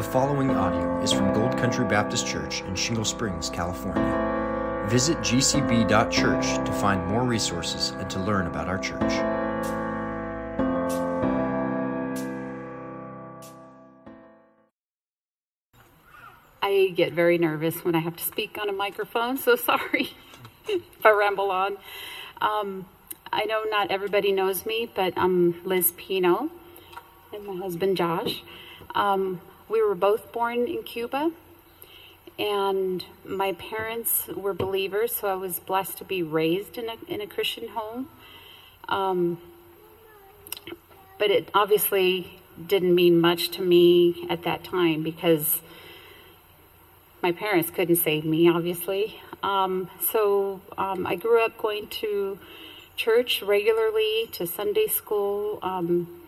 The following audio is from Gold Country Baptist Church in Shingle Springs, California. Visit gcb.church to find more resources and to learn about our church. I get very nervous when I have to speak on a microphone, so sorry if I ramble on. Um, I know not everybody knows me, but I'm Liz Pino and my husband Josh. Um, we were both born in Cuba, and my parents were believers, so I was blessed to be raised in a, in a Christian home. Um, but it obviously didn't mean much to me at that time because my parents couldn't save me, obviously. Um, so um, I grew up going to church regularly, to Sunday school, um,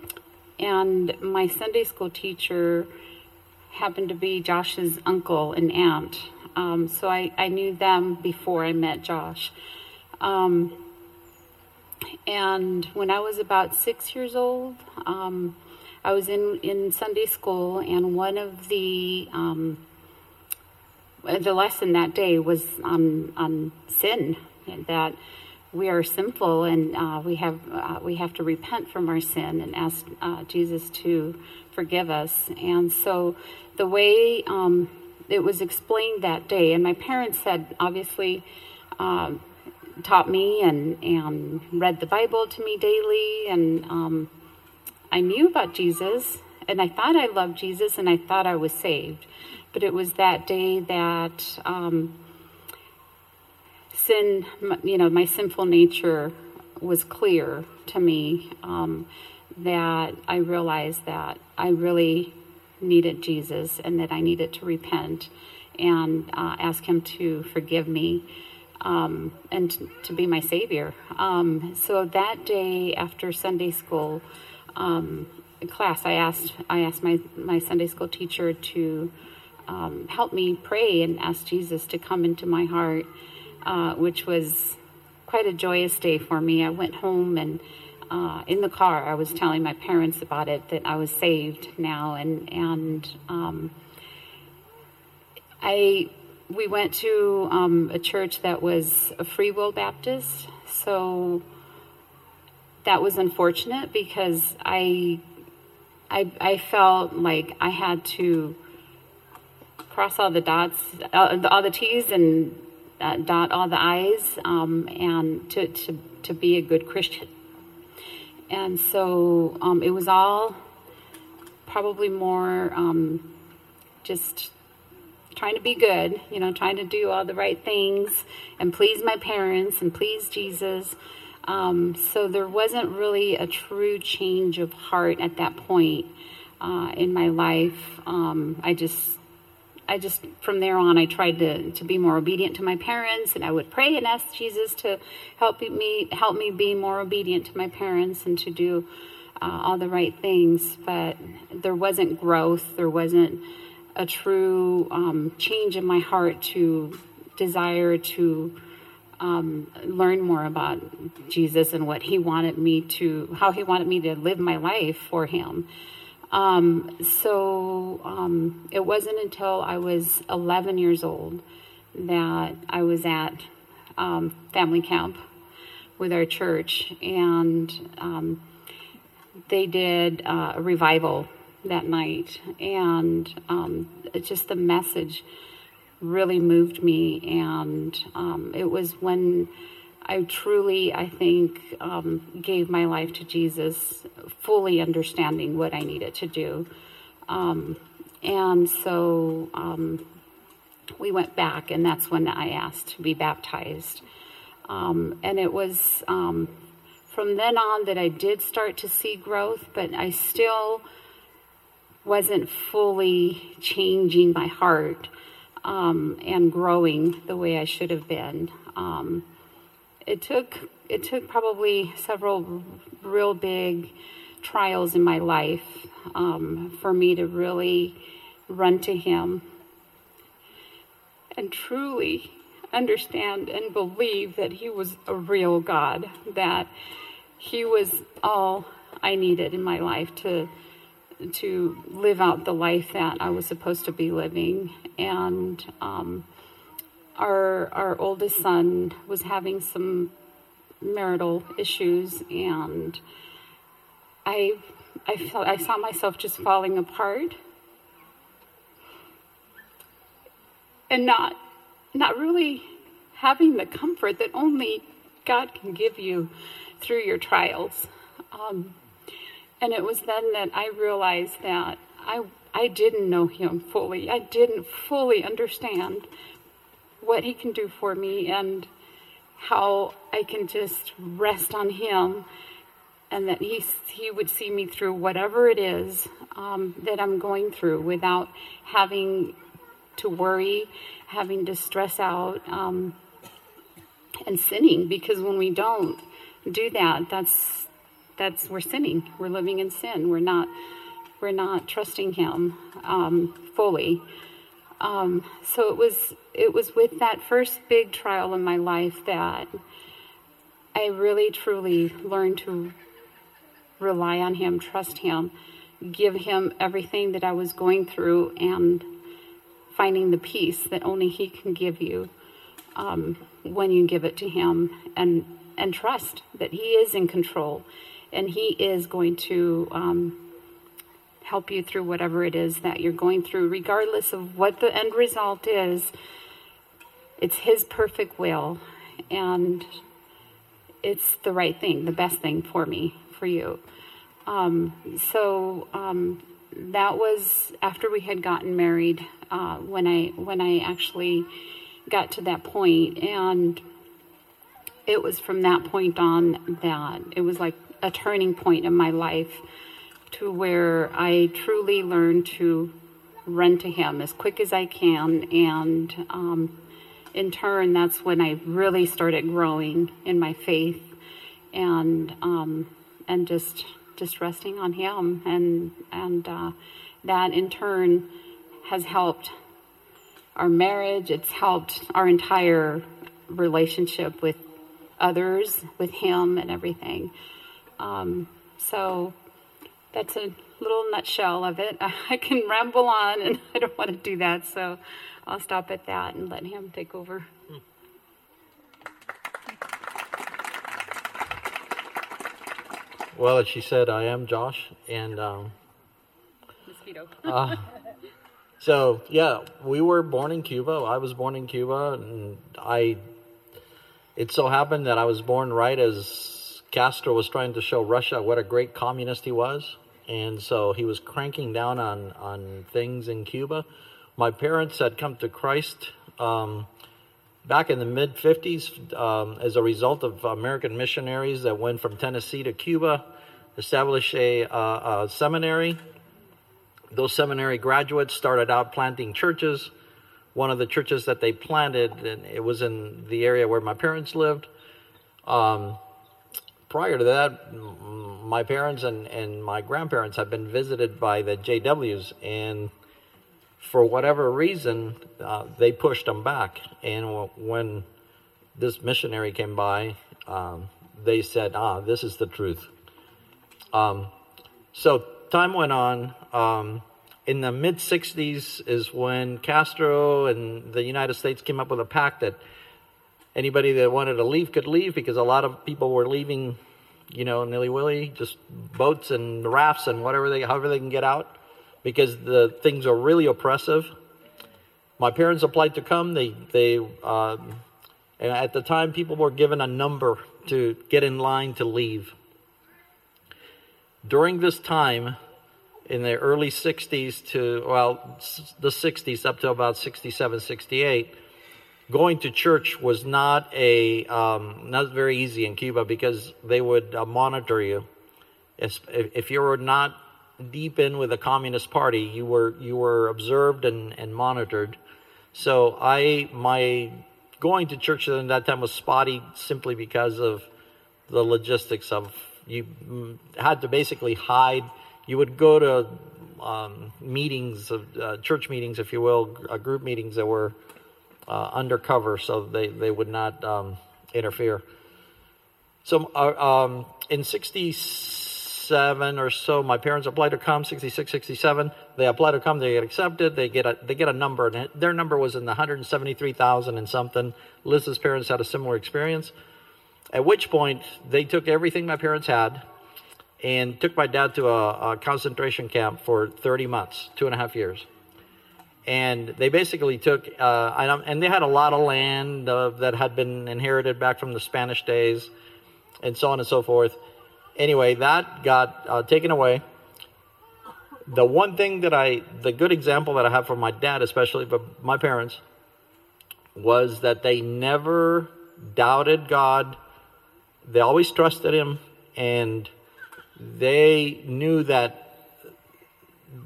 and my Sunday school teacher happened to be Josh's uncle and aunt. Um, so I, I knew them before I met Josh. Um, and when I was about six years old, um, I was in, in Sunday school, and one of the um, the lesson that day was on on sin, that we are sinful and uh, we have uh, we have to repent from our sin and ask uh, Jesus to forgive us. And so the way um, it was explained that day, and my parents had obviously um, taught me and and read the Bible to me daily, and um, I knew about Jesus, and I thought I loved Jesus, and I thought I was saved. But it was that day that um, sin, you know, my sinful nature was clear to me um, that I realized that I really needed Jesus and that I needed to repent and uh, ask Him to forgive me um, and to, to, be my Savior. Um, so that day after Sunday school um, class, I asked I asked my my Sunday school teacher to um, help me pray and ask Jesus to come into my heart uh, which was quite a joyous day for me. I went home and uh, in the car, I was telling my parents about it that I was saved now, and and um, I we went to um, a church that was a Free Will Baptist, so that was unfortunate because I I I felt like I had to cross all the dots, uh, all the T's and uh, dot all the I's um, and to, to, to be a good Christian. And so um, it was all probably more um, just trying to be good, you know, trying to do all the right things and please my parents and please Jesus. Um, so there wasn't really a true change of heart at that point uh, in my life. Um, I just I just, from there on, I tried to, to be more obedient to my parents, and I would pray and ask Jesus to help me help me be more obedient to my parents and to do uh, all the right things. But there wasn't growth. There wasn't a true um, change in my heart to desire to um, learn more about Jesus and what He wanted me to, how He wanted me to live my life for Him. Um, so um, it wasn't until I was 11 years old that I was at um, family camp with our church, and um, they did uh, a revival that night, and um, just the message really moved me, and um, it was when I truly, I think, um, gave my life to Jesus, fully understanding what I needed to do. Um, and so um, we went back, and that's when I asked to be baptized. Um, and it was um, from then on that I did start to see growth, but I still wasn't fully changing my heart um, and growing the way I should have been. Um, it took it took probably several real big trials in my life um, for me to really run to Him and truly understand and believe that He was a real God, that He was all I needed in my life to to live out the life that I was supposed to be living. And um, our our oldest son was having some marital issues, and I I felt I saw myself just falling apart, and not not really having the comfort that only God can give you through your trials. Um, and it was then that I realized that I, I didn't know him fully. I didn't fully understand what he can do for me and how I can just rest on him and that he, he would see me through whatever it is um, that I'm going through without having to worry, having to stress out, um, and sinning. Because when we don't do that, that's that's we're sinning. We're living in sin. We're not we're not trusting Him um, fully. Um, so it was it was with that first big trial in my life that I really truly learned to rely on Him, trust Him, give Him everything that I was going through, and finding the peace that only He can give you um, when you give it to Him, and and trust that He is in control and He is going to um, help you through whatever it is that you're going through, regardless of what the end result is. It's His perfect will, and it's the right thing, the best thing for me, for you. Um, so um, that was after we had gotten married uh, when I when I actually got to that point, and it was from that point on that it was like a turning point in my life to where I truly learned to run to Him as quick as I can. And um, in turn, that's when I really started growing in my faith and um, and just just resting on Him. And and uh, that in turn has helped our marriage. It's helped our entire relationship with others, with Him, and everything. Um, so that's a little nutshell of it. I can ramble on, and I don't want to do that, so I'll stop at that and let him take over. Well, as she said, I am Josh, and um, Mosquito. uh, so yeah, we were born in Cuba. I was born in Cuba, and I. It so happened that I was born right as Castro was trying to show Russia what a great communist he was. And so he was cranking down on, on things in Cuba. My parents had come to Christ um, back in the mid 50s um, as a result of American missionaries that went from Tennessee to Cuba, established a, a seminary. Those seminary graduates started out planting churches. One of the churches that they planted, and it was in the area where my parents lived. Um, prior to that, my parents and, and my grandparents had been visited by the JWs, and for whatever reason, uh, they pushed them back. And when this missionary came by, um, they said, "Ah, this is the truth." Um, so time went on. Um, in the mid '60s is when Castro and the United States came up with a pact that anybody that wanted to leave could leave because a lot of people were leaving, you know, nilly willy, just boats and rafts and whatever they, however they can get out, because the things are really oppressive. My parents applied to come. They they um, and at the time people were given a number to get in line to leave. During this time, in the early 60s to well the 60s up to about 67 68 going to church was not a um, not very easy in Cuba because they would uh, monitor you. If, if you were not deep in with the Communist Party, you were you were observed and, and monitored. So I my going to church at that time was spotty simply because of the logistics of you mm, had to basically hide. You would go to um, meetings of uh, church meetings, if you will, uh, group meetings that were uh, undercover so they, they would not um, interfere. So uh, um, in 67 or so, my parents applied to come, 66, 67. They applied to come, they get accepted, they get a, they get a number, and their number was in the 173,000 and something. Liz's parents had a similar experience. At which point, they took everything my parents had and took my dad to a, a concentration camp for 30 months, two and a half years and they basically took uh, and they had a lot of land uh, that had been inherited back from the Spanish days, and so on and so forth. Anyway, that got uh, taken away. The one thing that I, the good example that I have for my dad, especially, but my parents, was that they never doubted God. They always trusted Him, and they knew that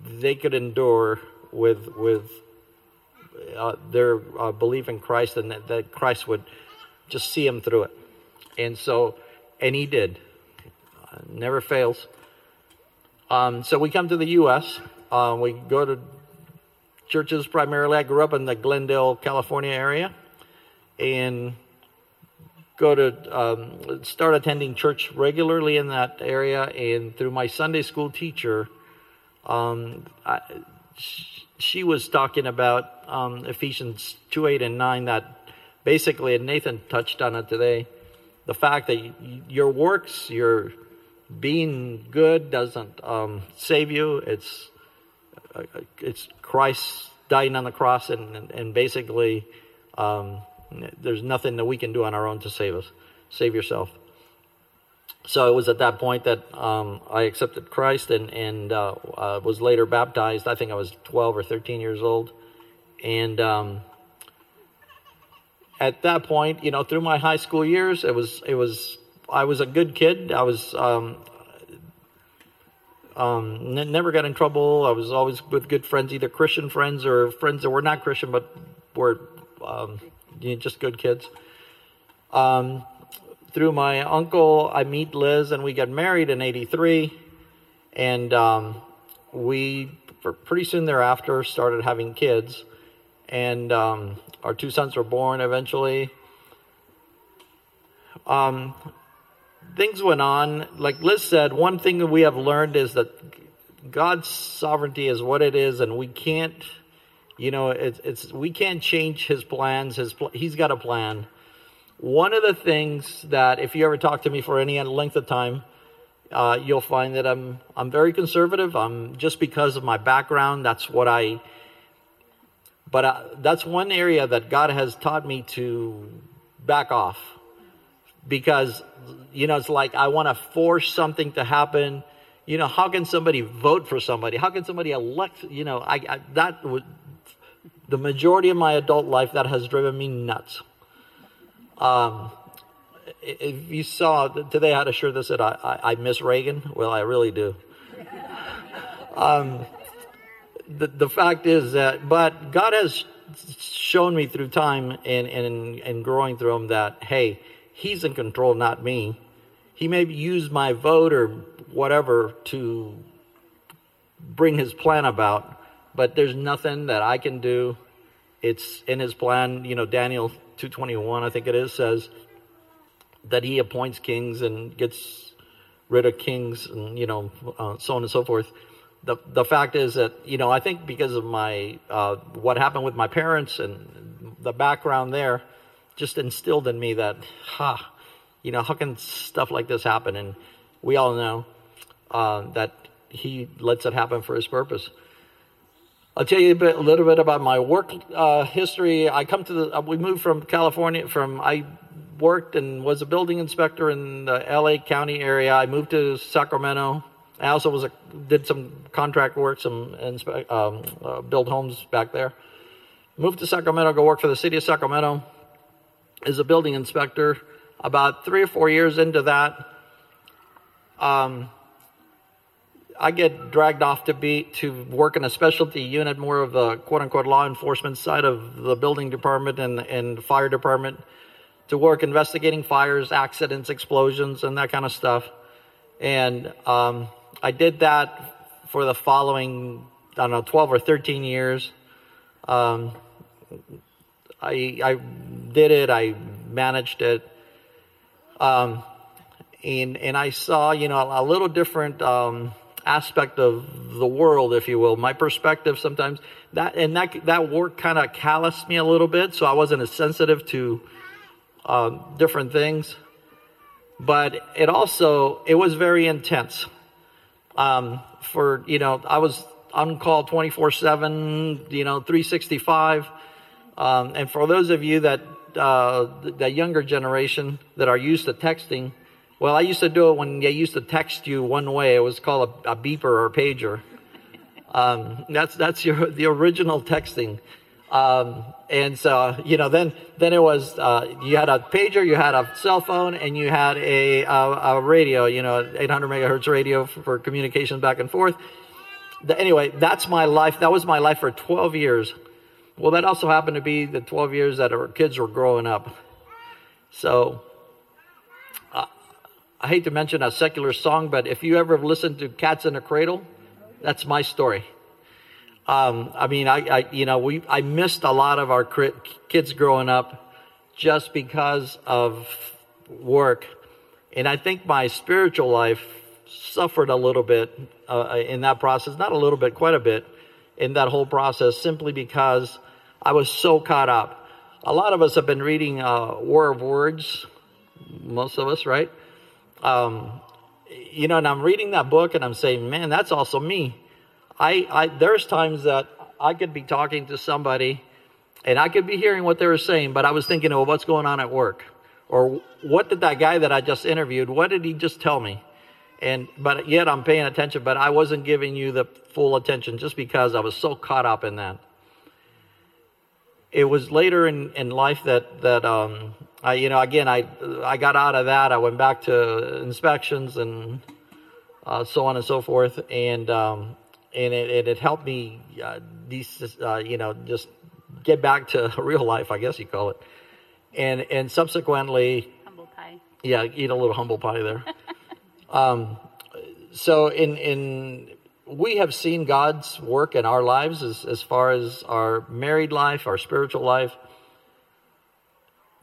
they could endure with with uh, their uh, belief in Christ and that, that, Christ would just see them through it. And so, and he did. Uh, never fails. Um, so we come to the U.S. Um, we go to churches primarily. I grew up in the Glendale, California area, and go to um, start attending church regularly in that area. And through my Sunday school teacher, um, I, she was talking about um, Ephesians 2 8 and 9 that basically, and Nathan touched on it today, the fact that your works, your being good doesn't um, save you. It's, uh, it's Christ dying on the cross, and, and, and basically, um, there's nothing that we can do on our own to save us. Save yourself so it was at that point that um, I accepted Christ and and uh, uh, was later baptized. I think I was 12 or 13 years old, and um, at that point, you know, through my high school years, it was it was I was a good kid. I was um, um n- never got in trouble. I was always with good friends, either Christian friends or friends that were not Christian but were um, you know, just good kids. Um, through my uncle, I meet Liz and we get married in 83. And um, we, pretty soon thereafter, started having kids. And um, our two sons were born eventually. Um, things went on. Like Liz said, one thing that we have learned is that God's sovereignty is what it is, and we can't, you know, it's, it's we can't change His plans. His He's got a plan, one of the things that, if you ever talk to me for any length of time, uh, you'll find that I'm I'm very conservative. I'm just because of my background. That's what I. But uh, that's one area that God has taught me to back off, because you know it's like I want to force something to happen. You know, how can somebody vote for somebody? How can somebody elect? You know, I, I that would the majority of my adult life that has driven me nuts. Um, if you saw today, I had a shirt that said, I, I, I miss Reagan. Well, I really do. Um, the, the fact is that, but God has shown me through time and, and, and growing through Him that, hey, He's in control, not me. He may use my vote or whatever to bring His plan about, but there's nothing that I can do. It's in His plan. You know, Daniel 221, I think it is, says that he appoints kings and gets rid of kings and, you know, uh, so on and so forth. The, the fact is that, you know, I think because of my, uh, what happened with my parents and the background there just instilled in me that, ha, you know, how can stuff like this happen? And we all know uh, that he lets it happen for his purpose. I'll tell you a, bit, a little bit about my work uh, history. I come to the, uh, we moved from California, from, I worked and was a building inspector in the LA County area. I moved to Sacramento. I also was a, did some contract work, some inspe- um, uh, build homes back there. Moved to Sacramento, go work for the city of Sacramento as a building inspector. About three or four years into that, um, I get dragged off to be to work in a specialty unit, more of the quote unquote law enforcement side of the building department and and fire department, to work investigating fires, accidents, explosions, and that kind of stuff. And um, I did that for the following I don't know twelve or thirteen years. Um, I I did it. I managed it. Um, and and I saw you know a little different um, aspect of the world, if you will. My perspective sometimes that and that that work kind of calloused me a little bit, so I wasn't as sensitive to um, different things. But it also it was very intense. Um, for you know, I was on call twenty four seven, you know, three sixty five. Um, and for those of you that uh, the younger generation that are used to texting, well, I used to do it when they used to text you one way. It was called a, a beeper or a pager. Um, that's that's your the original texting. Um, and so you know, then then it was uh, you had a pager, you had a cell phone, and you had a a, a radio. You know, 800 megahertz radio for, for communication back and forth. The, anyway, that's my life. That was my life for 12 years. Well, that also happened to be the 12 years that our kids were growing up. So, I hate to mention a secular song, but if you ever have listened to Cats in a Cradle, that's my story. Um, I mean, I, I, you know, we, I missed a lot of our kids growing up just because of work. And I think my spiritual life suffered a little bit uh, in that process, not a little bit, quite a bit in that whole process, simply because I was so caught up. A lot of us have been reading uh, War of Words, most of us, right? Um, you know, and I'm reading that book and I'm saying, man, that's also me. I, I there's times that I could be talking to somebody and I could be hearing what they were saying, but I was thinking, oh, what's going on at work? Or what did that guy that I just interviewed, what did he just tell me? And, but yet I'm paying attention, but I wasn't giving you the full attention just because I was so caught up in that it was later in, in life that that um, I you know again I I got out of that. I went back to inspections and uh, so on and so forth, and um, and it, it, it, helped me uh, these uh, you know just get back to real life, I guess you call it, and and subsequently humble pie. Yeah, eat a little humble pie there. um, so in in we have seen God's work in our lives as, as far as our married life, our spiritual life.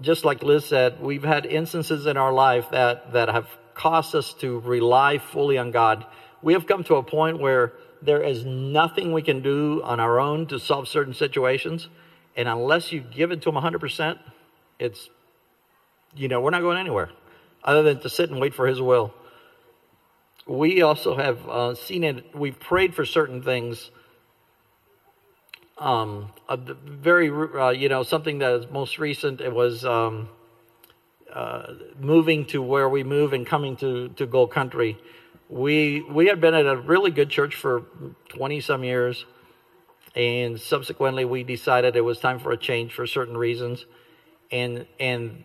Just like Liz said, we've had instances in our life that, that have caused us to rely fully on God. We have come to a point where there is nothing we can do on our own to solve certain situations. And unless you give it to Him 100%, it's, you know, we're not going anywhere other than to sit and wait for His will we also have uh, seen it. We've prayed for certain things. Um, a very, uh, you know, something that is most recent. It was um, uh, moving to where we move and coming to to Gold Country. We we had been at a really good church for twenty some years, and subsequently we decided it was time for a change for certain reasons, and and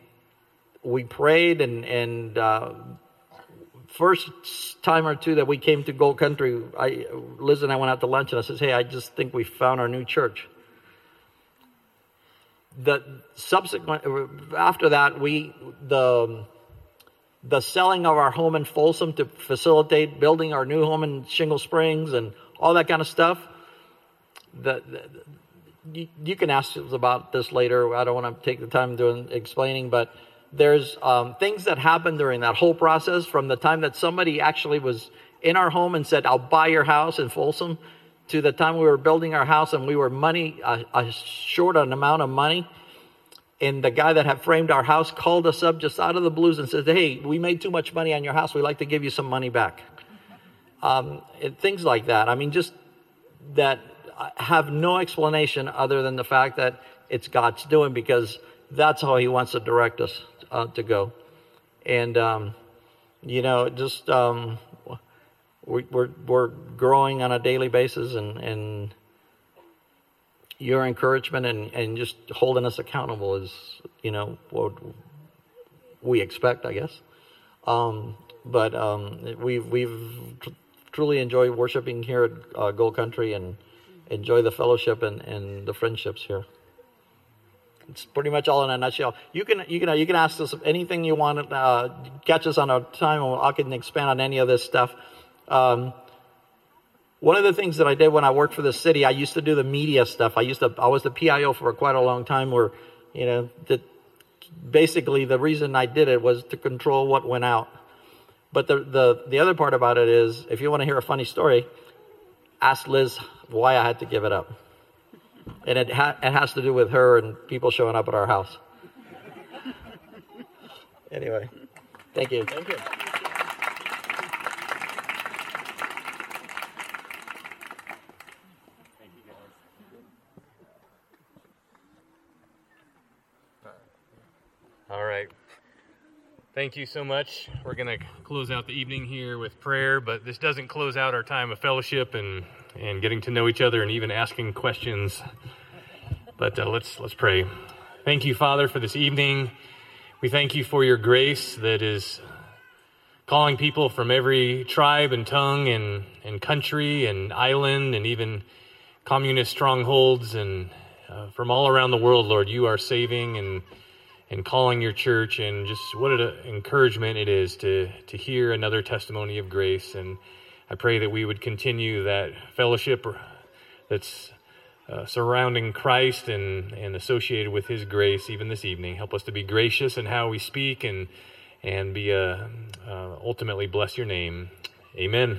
we prayed and and uh, first time or two that we came to Gold Country, I, Liz and I went out to lunch, and I says, "Hey, I just think we found our new church." The subsequent after that, we the the selling of our home in Folsom to facilitate building our new home in Shingle Springs and all that kind of stuff. The, the you, you, can ask us about this later. I don't want to take the time doing explaining, but there's um, things that happened during that whole process from the time that somebody actually was in our home and said, I'll buy your house in Folsom, to the time we were building our house and we were money, uh, uh, short an amount of money. And the guy that had framed our house called us up just out of the blues and said, Hey, we made too much money on your house. We'd like to give you some money back. Um, things like that. I mean, just that have no explanation other than the fact that it's God's doing because that's how He wants to direct us uh, to go. And, um, you know, just um, we, we're, we're growing on a daily basis and, and your encouragement and, and just holding us accountable is, you know, what we expect, I guess. Um, but um, we've, we've truly enjoyed worshiping here at uh, Gold Country and enjoy the fellowship and, and the friendships here. It's pretty much all in a nutshell. You can you can you can ask us anything you want. Uh, catch us on our time, and I can expand on any of this stuff. Um, one of the things that I did when I worked for the city, I used to do the media stuff. I used to I was the PIO for quite a long time. Where you know basically the reason I did it was to control what went out. But the, the, the other part about it is if you want to hear a funny story, ask Liz why I had to give it up. And it, ha- it has to do with her and people showing up at our house. anyway, thank you. Thank you. All right. Thank you so much. We're going to close out the evening here with prayer, but this doesn't close out our time of fellowship and, and getting to know each other and even asking questions. But uh, let's let's pray. Thank you, Father, for this evening. We thank you for your grace that is calling people from every tribe and tongue and, and country and island and even communist strongholds and uh, from all around the world, Lord, you are saving and and calling your church and just what an encouragement it is to to hear another testimony of grace and I pray that we would continue that fellowship that's uh, surrounding Christ and, and associated with His grace even this evening. Help us to be gracious in how we speak and and be uh, uh, ultimately bless your name. Amen.